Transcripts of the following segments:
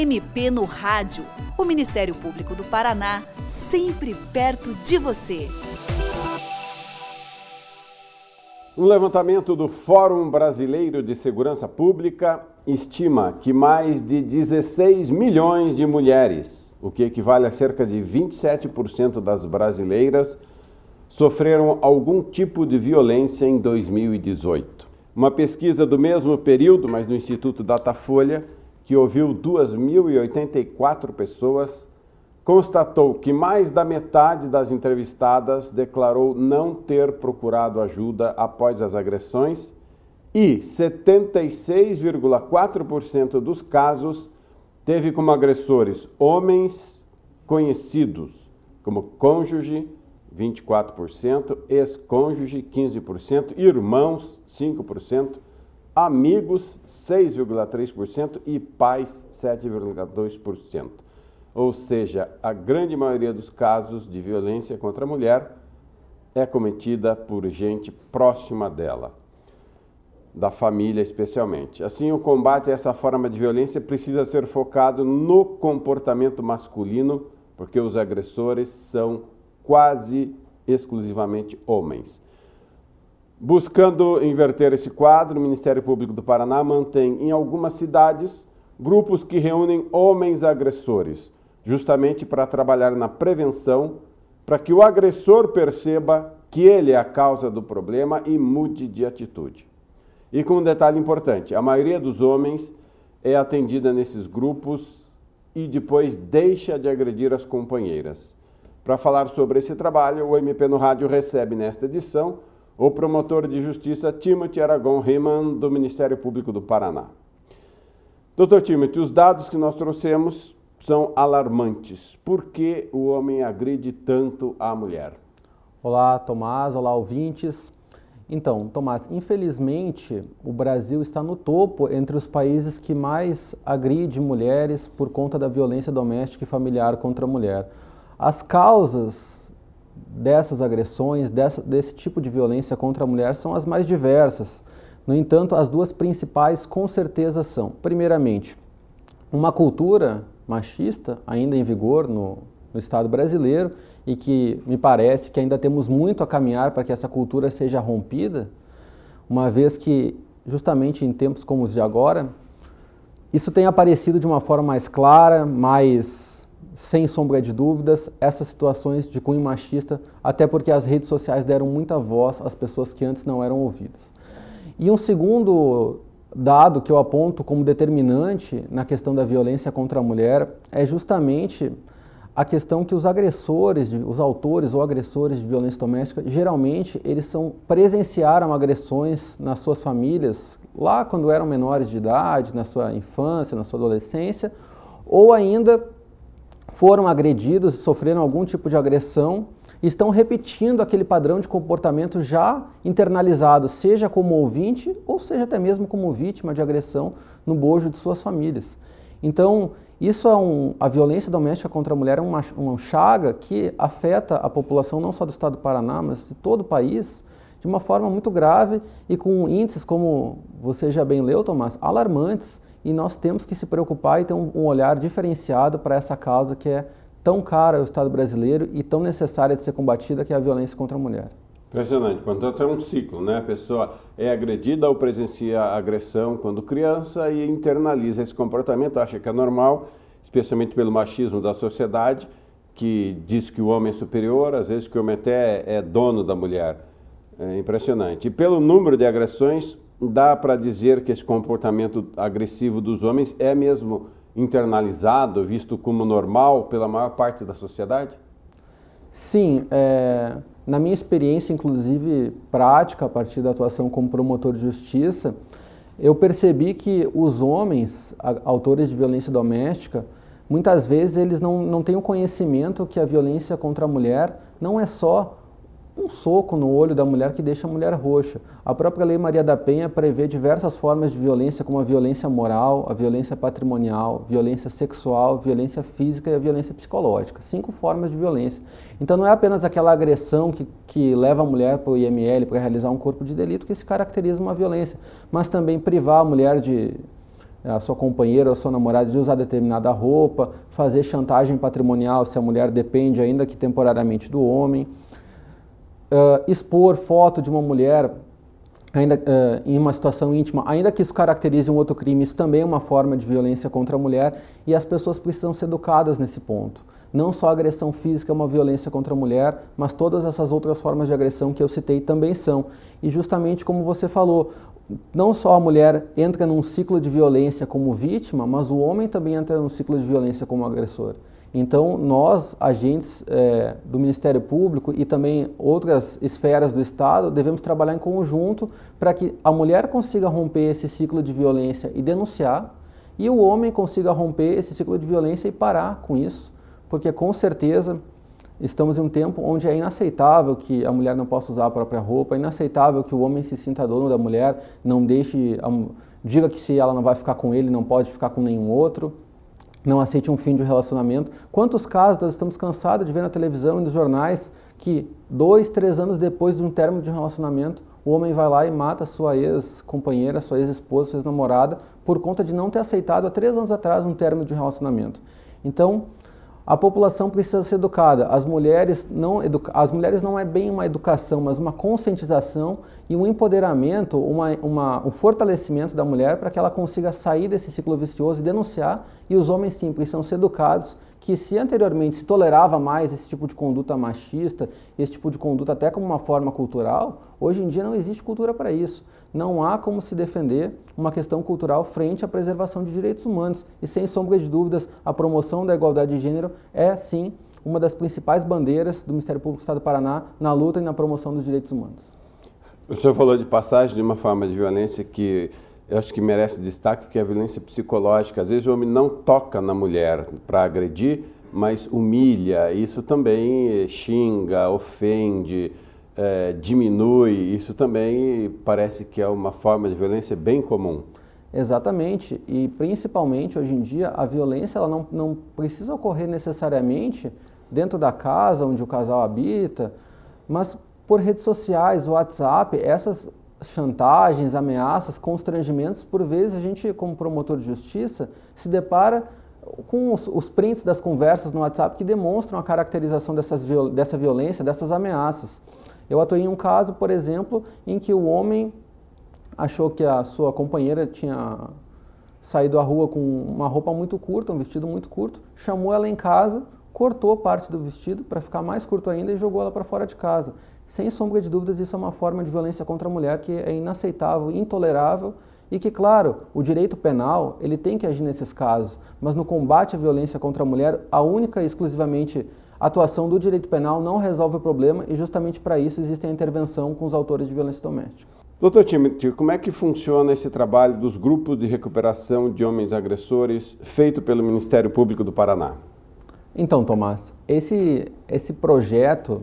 MP no Rádio. O Ministério Público do Paraná, sempre perto de você. Um levantamento do Fórum Brasileiro de Segurança Pública estima que mais de 16 milhões de mulheres, o que equivale a cerca de 27% das brasileiras, sofreram algum tipo de violência em 2018. Uma pesquisa do mesmo período, mas no Instituto Datafolha, que ouviu 2.084 pessoas, constatou que mais da metade das entrevistadas declarou não ter procurado ajuda após as agressões e 76,4% dos casos teve como agressores homens conhecidos, como cônjuge, 24%, ex-cônjuge, 15%, irmãos, 5%, amigos, 6,3% e pais, 7,2%. Ou seja, a grande maioria dos casos de violência contra a mulher é cometida por gente próxima dela, da família especialmente. Assim, o combate a essa forma de violência precisa ser focado no comportamento masculino, porque os agressores são quase exclusivamente homens. Buscando inverter esse quadro, o Ministério Público do Paraná mantém em algumas cidades grupos que reúnem homens agressores justamente para trabalhar na prevenção, para que o agressor perceba que ele é a causa do problema e mude de atitude. E com um detalhe importante: a maioria dos homens é atendida nesses grupos e depois deixa de agredir as companheiras. Para falar sobre esse trabalho, o MP no Rádio recebe nesta edição o promotor de justiça Timothy Aragon Riemann, do Ministério Público do Paraná. Doutor Timothy, os dados que nós trouxemos são alarmantes. Por que o homem agride tanto a mulher? Olá, Tomás. Olá, ouvintes. Então, Tomás, infelizmente o Brasil está no topo entre os países que mais agride mulheres por conta da violência doméstica e familiar contra a mulher. As causas dessas agressões, dessa, desse tipo de violência contra a mulher são as mais diversas. No entanto, as duas principais com certeza são, primeiramente, uma cultura machista ainda em vigor no, no Estado brasileiro e que me parece que ainda temos muito a caminhar para que essa cultura seja rompida, uma vez que, justamente em tempos como os de agora, isso tem aparecido de uma forma mais clara, mais sem sombra de dúvidas, essas situações de cunho machista, até porque as redes sociais deram muita voz às pessoas que antes não eram ouvidas. E um segundo dado que eu aponto como determinante na questão da violência contra a mulher é justamente a questão que os agressores, os autores ou agressores de violência doméstica, geralmente eles são presenciaram agressões nas suas famílias lá quando eram menores de idade, na sua infância, na sua adolescência, ou ainda foram agredidos e sofreram algum tipo de agressão estão repetindo aquele padrão de comportamento já internalizado, seja como ouvinte ou seja até mesmo como vítima de agressão no bojo de suas famílias. Então, isso é um, a violência doméstica contra a mulher é uma, uma chaga que afeta a população não só do estado do Paraná, mas de todo o país, de uma forma muito grave e com índices, como você já bem leu, Tomás, alarmantes. E nós temos que se preocupar e ter um, olhar diferenciado para essa causa que é tão cara ao Estado brasileiro e tão necessária de ser combatida que é a violência contra a mulher. Impressionante. Portanto, é um ciclo, né? A pessoa é agredida ou presencia agressão quando criança e internaliza esse comportamento, acha que é normal, especialmente pelo machismo da sociedade, que diz que o homem é superior, às vezes que o homem até é dono da mulher. É impressionante. E pelo número de agressões, dá para dizer que esse comportamento agressivo dos homens é mesmo internalizado, visto como normal pela maior parte da sociedade? Sim, é, na minha experiência, inclusive prática, a partir da atuação como promotor de justiça, eu percebi que os homens, autores de violência doméstica, muitas vezes eles não, não têm o conhecimento que a violência contra a mulher não é só um soco no olho da mulher que deixa a mulher roxa. A própria Lei Maria da Penha prevê diversas formas de violência, como a violência moral, a violência patrimonial, violência sexual, violência física e a violência psicológica. Cinco formas de violência. Então não é apenas aquela agressão que, que leva a mulher para o IML para realizar um corpo de delito que se caracteriza uma violência, mas também privar a mulher de a sua companheira ou a sua namorada de usar determinada roupa, fazer chantagem patrimonial se a mulher depende ainda que temporariamente do homem, uh, expor foto de uma mulher ainda uh, em uma situação íntima, ainda que isso caracterize um outro crime, isso também é uma forma de violência contra a mulher e as pessoas precisam ser educadas nesse ponto. Não só a agressão física é uma violência contra a mulher, mas todas essas outras formas de agressão que eu citei também são. E justamente como você falou, não só a mulher entra num ciclo de violência como vítima, mas o homem também entra num ciclo de violência como agressor. Então, nós, agentes é, do Ministério Público e também outras esferas do Estado, devemos trabalhar em conjunto para que a mulher consiga romper esse ciclo de violência e denunciar, e o homem consiga romper esse ciclo de violência e parar com isso, porque com certeza estamos em um tempo onde é inaceitável que a mulher não possa usar a própria roupa, é inaceitável que o homem se sinta dono da mulher, não deixe, diga que se ela não vai ficar com ele, não pode ficar com nenhum outro não aceite um fim de um relacionamento. Quantos casos nós estamos cansados de ver na televisão e nos jornais que dois, três anos depois de um término de um relacionamento, o homem vai lá e mata sua ex-companheira, sua ex-esposa, sua ex-namorada, por conta de não ter aceitado há três anos atrás um término de um relacionamento. Então, a população precisa ser educada. As mulheres não as mulheres não é bem uma educação, mas uma conscientização e um empoderamento, uma, uma, um fortalecimento da mulher para que ela consiga sair desse ciclo vicioso e denunciar. E os homens sim precisam ser educados que se anteriormente se tolerava mais esse tipo de conduta machista, esse tipo de conduta até como uma forma cultural, hoje em dia não existe cultura para isso. Não há como se defender uma questão cultural frente à preservação de direitos humanos. E sem sombra de dúvidas, a promoção da igualdade de gênero é sim uma das principais bandeiras do Ministério Público do Estado do Paraná na luta e na promoção dos direitos humanos. O senhor falou de passagem de uma forma de violência que eu acho que merece destaque, que é a violência psicológica. Às vezes o homem não toca na mulher para agredir, mas humilha. Isso também xinga, ofende, é, diminui. Isso também parece que é uma forma de violência bem comum. Exatamente, e principalmente hoje em dia a violência ela não, não precisa ocorrer necessariamente dentro da casa onde o casal habita, mas por redes sociais, WhatsApp, essas chantagens, ameaças, constrangimentos, por vezes a gente, como promotor de justiça, se depara com os, os prints das conversas no WhatsApp que demonstram a caracterização dessas, dessa violência, dessas ameaças. Eu atuei em um caso, por exemplo, em que o homem achou que a sua companheira tinha saído à rua com uma roupa muito curta, um vestido muito curto, chamou ela em casa, cortou parte do vestido para ficar mais curto ainda e jogou ela para fora de casa. Sem sombra de dúvidas, isso é uma forma de violência contra a mulher que é inaceitável, intolerável e que, claro, o direito penal ele tem que agir nesses casos, mas no combate à violência contra a mulher, a única e exclusivamente atuação do direito penal não resolve o problema e justamente para isso existe a intervenção com os autores de violência doméstica. Doutor Timothy, como é que funciona esse trabalho dos grupos de recuperação de homens agressores feito pelo Ministério Público do Paraná? Então, Tomás, esse, esse projeto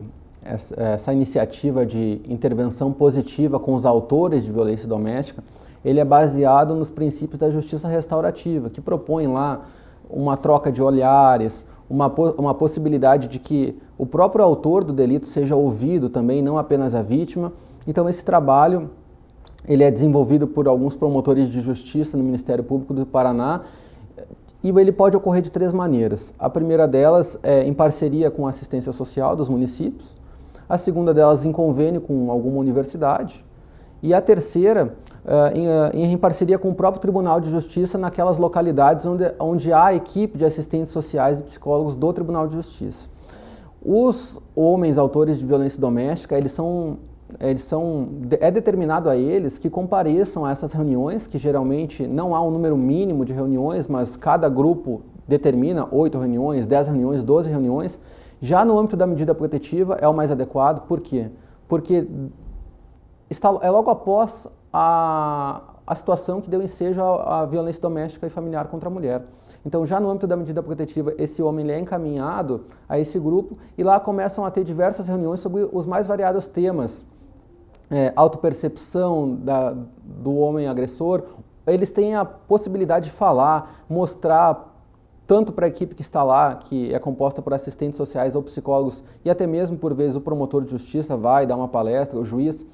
essa, essa iniciativa de intervenção positiva com os autores de violência doméstica, ele é baseado nos princípios da justiça restaurativa, que propõe lá uma troca de olhares, uma, uma possibilidade de que o próprio autor do delito seja ouvido também, não apenas a vítima. Então esse trabalho ele é desenvolvido por alguns promotores de justiça no Ministério Público do Paraná e ele pode ocorrer de três maneiras. A primeira delas é em parceria com a assistência social dos municípios a segunda delas em convênio com alguma universidade, e a terceira uh, em, uh, em, parceria com o próprio Tribunal de Justiça naquelas localidades onde, onde há equipe de assistentes sociais e psicólogos do Tribunal de Justiça. Os homens autores de violência doméstica, eles são, eles são, é determinado a eles que compareçam a essas reuniões, que geralmente não há um número mínimo de reuniões, mas cada grupo determina oito reuniões, dez reuniões, doze reuniões, já no âmbito da medida protetiva é o mais adequado, por quê? Porque está, é logo após a, a situação que deu ensejo à, à violência doméstica e familiar contra a mulher. Então, já no âmbito da medida protetiva, esse homem é encaminhado a esse grupo e lá começam a ter diversas reuniões sobre os mais variados temas. É, autopercepção da, do homem agressor, eles têm a possibilidade de falar, mostrar tanto para a equipe que está lá, que é composta por assistentes sociais ou psicólogos, e até mesmo, por vezes, o promotor de justiça vai dar uma palestra, o juiz,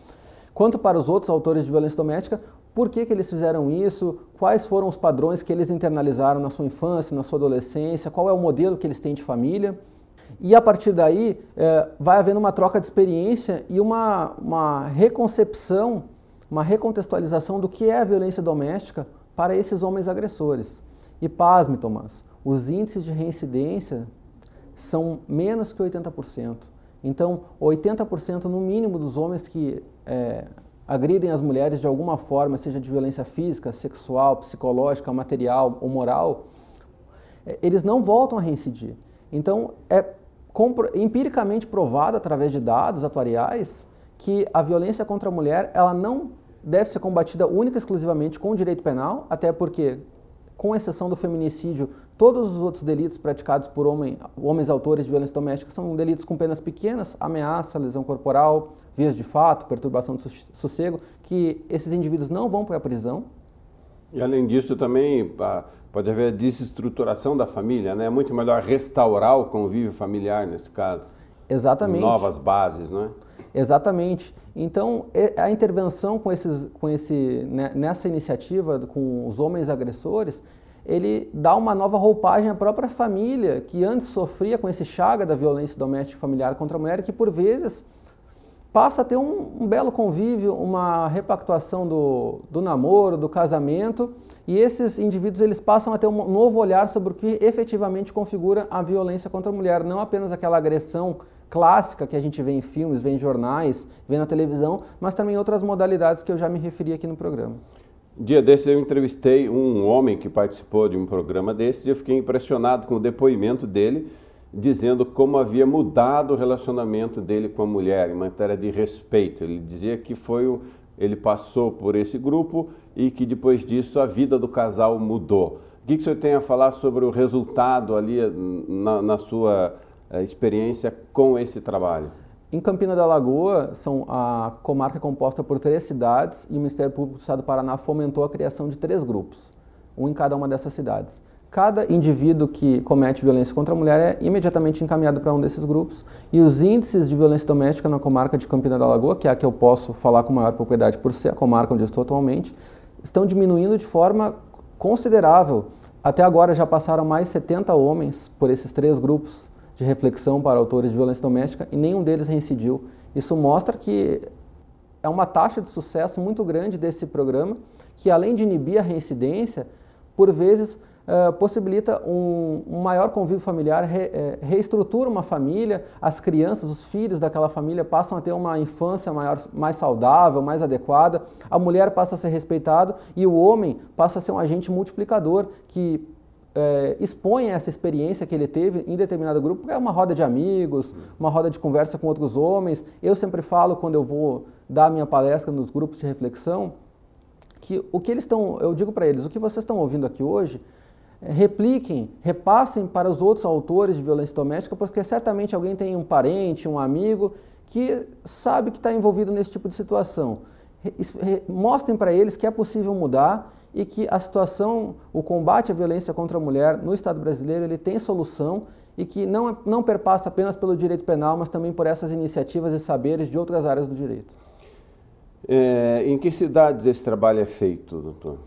quanto para os outros autores de violência doméstica, por que, que eles fizeram isso, quais foram os padrões que eles internalizaram na sua infância, na sua adolescência, qual é o modelo que eles têm de família. E a partir daí é, vai havendo uma troca de experiência e uma, uma reconcepção, uma recontextualização do que é a violência doméstica para esses homens agressores. E pasme, Tomás, os índices de reincidência são menos que 80%. Então, 80% no mínimo dos homens que é, agridem as mulheres de alguma forma, seja de violência física, sexual, psicológica, material ou moral, é, eles não voltam a reincidir. Então, é empiricamente provado através de dados atuariais que a violência contra a mulher ela não deve ser combatida única e exclusivamente com o direito penal, até porque, com exceção do feminicídio, todos os outros delitos praticados por homem, homens autores de violência doméstica são delitos com penas pequenas, ameaça, lesão corporal, vias de fato, perturbação do sossego, que esses indivíduos não vão para a prisão. E além disso também pode haver desestruturação da família, né? É muito melhor restaurar o convívio familiar nesse caso. Exatamente. Novas bases, não é? Exatamente. Então, a intervenção com esses, com esse, né, nessa iniciativa com os homens agressores, ele dá uma nova roupagem à própria família, que antes sofria com esse chaga da violência doméstica familiar contra a mulher, que por vezes passa a ter um, um belo convívio, uma repactuação do, do namoro, do casamento, e esses indivíduos eles passam a ter um novo olhar sobre o que efetivamente configura a violência contra a mulher, não apenas aquela agressão clássica que a gente vê em filmes, vê em jornais, vê na televisão, mas também outras modalidades que eu já me referi aqui no programa. Dia desses eu entrevistei um homem que participou de um programa desse e eu fiquei impressionado com o depoimento dele, dizendo como havia mudado o relacionamento dele com a mulher em matéria de respeito. Ele dizia que foi o, ele passou por esse grupo e que depois disso a vida do casal mudou. O que, que o senhor tem a falar sobre o resultado ali na, na sua experiência com esse trabalho? Em Campina da Lagoa, são a comarca composta por três cidades e o Ministério Público do Estado do Paraná fomentou a criação de três grupos, um em cada uma dessas cidades. Cada indivíduo que comete violência contra a mulher é imediatamente encaminhado para um desses grupos e os índices de violência doméstica na comarca de Campina da Lagoa, que é a que eu posso falar com maior propriedade por ser a comarca onde eu estou atualmente, estão diminuindo de forma considerável. Até agora já passaram mais 70 homens por esses três grupos de reflexão para autores de violência doméstica e nenhum deles reincidiu. Isso mostra que é uma taxa de sucesso muito grande desse programa, que além de inibir a reincidência, por vezes uh, possibilita um, um, maior convívio familiar, re, uh, reestrutura uma família, as crianças, os filhos daquela família passam a ter uma infância maior, mais saudável, mais adequada, a mulher passa a ser respeitada e o homem passa a ser um agente multiplicador que é, expõe essa experiência que ele teve em determinado grupo, é uma roda de amigos, uma roda de conversa com outros homens. Eu sempre falo, quando eu vou dar minha palestra nos grupos de reflexão, que o que eles estão, eu digo para eles, o que vocês estão ouvindo aqui hoje, é, repliquem, repassem para os outros autores de violência doméstica, porque certamente alguém tem um parente, um amigo que sabe que está envolvido nesse tipo de situação. Mostrem para eles que é possível mudar e que a situação, o combate à violência contra a mulher no Estado brasileiro, ele tem solução e que não, não perpassa apenas pelo direito penal, mas também por essas iniciativas e saberes de outras áreas do direito. É, em que cidades esse trabalho é feito, doutor?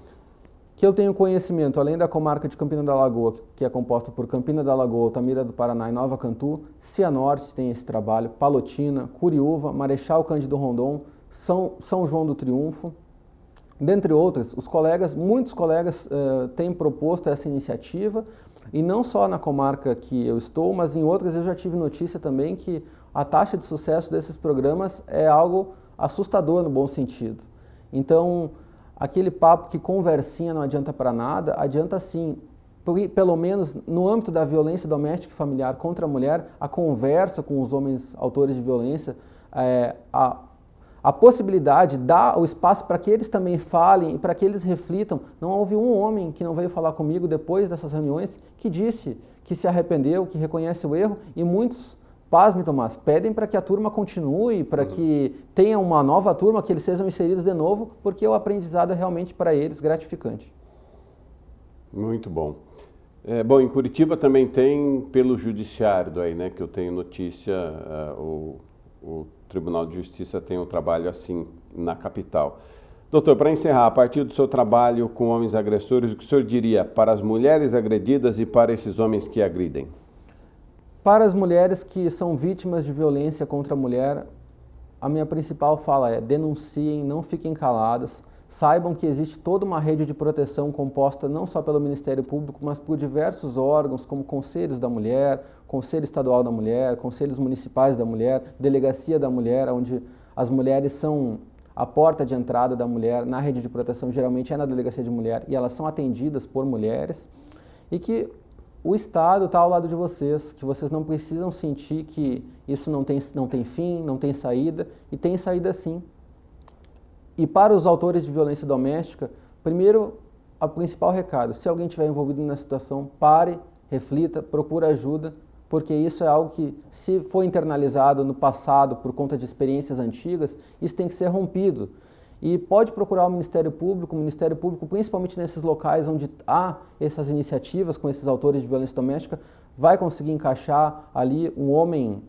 Que eu tenho conhecimento, além da comarca de Campina da Lagoa, que é composta por Campina da Lagoa, Altamira do Paraná e Nova Cantu, Cianorte tem esse trabalho, Palotina, Curiúva, Marechal Cândido Rondon, São, São João do Triunfo, Dentre outras, os colegas, muitos colegas uh, têm proposto essa iniciativa e não só na comarca que eu estou, mas em outras eu já tive notícia também que a taxa de sucesso desses programas é algo assustador no bom sentido. Então, aquele papo que conversinha não adianta para nada, adianta sim. Pelo menos no âmbito da violência doméstica e familiar contra a mulher, a conversa com os homens autores de violência, é, a, a possibilidade, dá o espaço para que eles também falem e para que eles reflitam. Não houve um homem que não veio falar comigo depois dessas reuniões que disse que se arrependeu, que reconhece o erro e muitos, pasme Tomás, pedem para que a turma continue, para uhum. que tenha uma nova turma, que eles sejam inseridos de novo, porque o aprendizado é realmente para eles gratificante. Muito bom. É, bom, em Curitiba também tem pelo judiciário aí, né, que eu tenho notícia, uh, o, o Tribunal de Justiça tem um trabalho assim na capital. Doutor, para encerrar, a partir do seu trabalho com homens agressores, o que o senhor diria para as mulheres agredidas e para esses homens que agridem? Para as mulheres que são vítimas de violência contra a mulher, a minha principal fala é denunciem, não fiquem caladas, saibam que existe toda uma rede de proteção composta não só pelo Ministério Público, mas por diversos órgãos, como Conselhos da Mulher, Conselho Estadual da Mulher, Conselhos Municipais da Mulher, Delegacia da Mulher, onde as mulheres são a porta de entrada da mulher na rede de proteção, geralmente é na Delegacia de Mulher, e elas são atendidas por mulheres, e que o Estado está ao lado de vocês, que vocês não precisam sentir que isso não tem, não tem fim, não tem saída, e tem saída sim. E para os autores de violência doméstica, primeiro, o principal recado, se alguém estiver envolvido na situação, pare, reflita, procure ajuda, porque isso é algo que, se for internalizado no passado por conta de experiências antigas, isso tem que ser rompido. E pode procurar o Ministério Público, o Ministério Público, principalmente nesses locais onde há essas iniciativas com esses autores de violência doméstica, vai conseguir encaixar ali um homem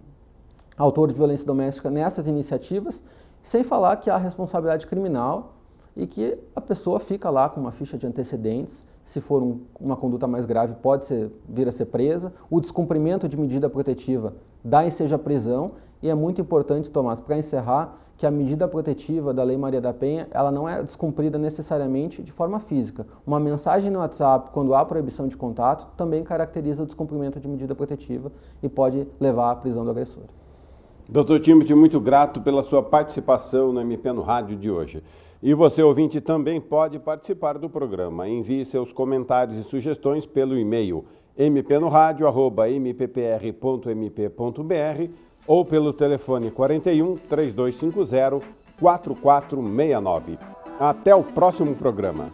autor de violência doméstica nessas iniciativas, sem falar que há responsabilidade criminal e que a pessoa fica lá com uma ficha de antecedentes, se for um, uma conduta mais grave pode ser, vir a ser presa, o descumprimento de medida protetiva dá em seja prisão e é muito importante, Tomás, para encerrar, que a medida protetiva da Lei Maria da Penha, ela não é descumprida necessariamente de forma física. Uma mensagem no WhatsApp, quando há proibição de contato, também caracteriza o descumprimento de medida protetiva e pode levar à prisão do agressor. Doutor Timothy, muito grato pela sua participação no MP no Rádio de hoje. E você, ouvinte, também pode participar do programa. Envie seus comentários e sugestões pelo e-mail mpnoradio.mppr.mp.br ou pelo telefone 41 3250 4469. Até o próximo programa.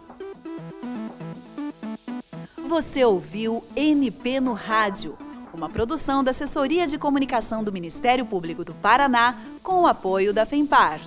Você ouviu MP no Rádio, uma produção da Assessoria de Comunicação do Ministério Público do Paraná com o apoio da FEMPAR.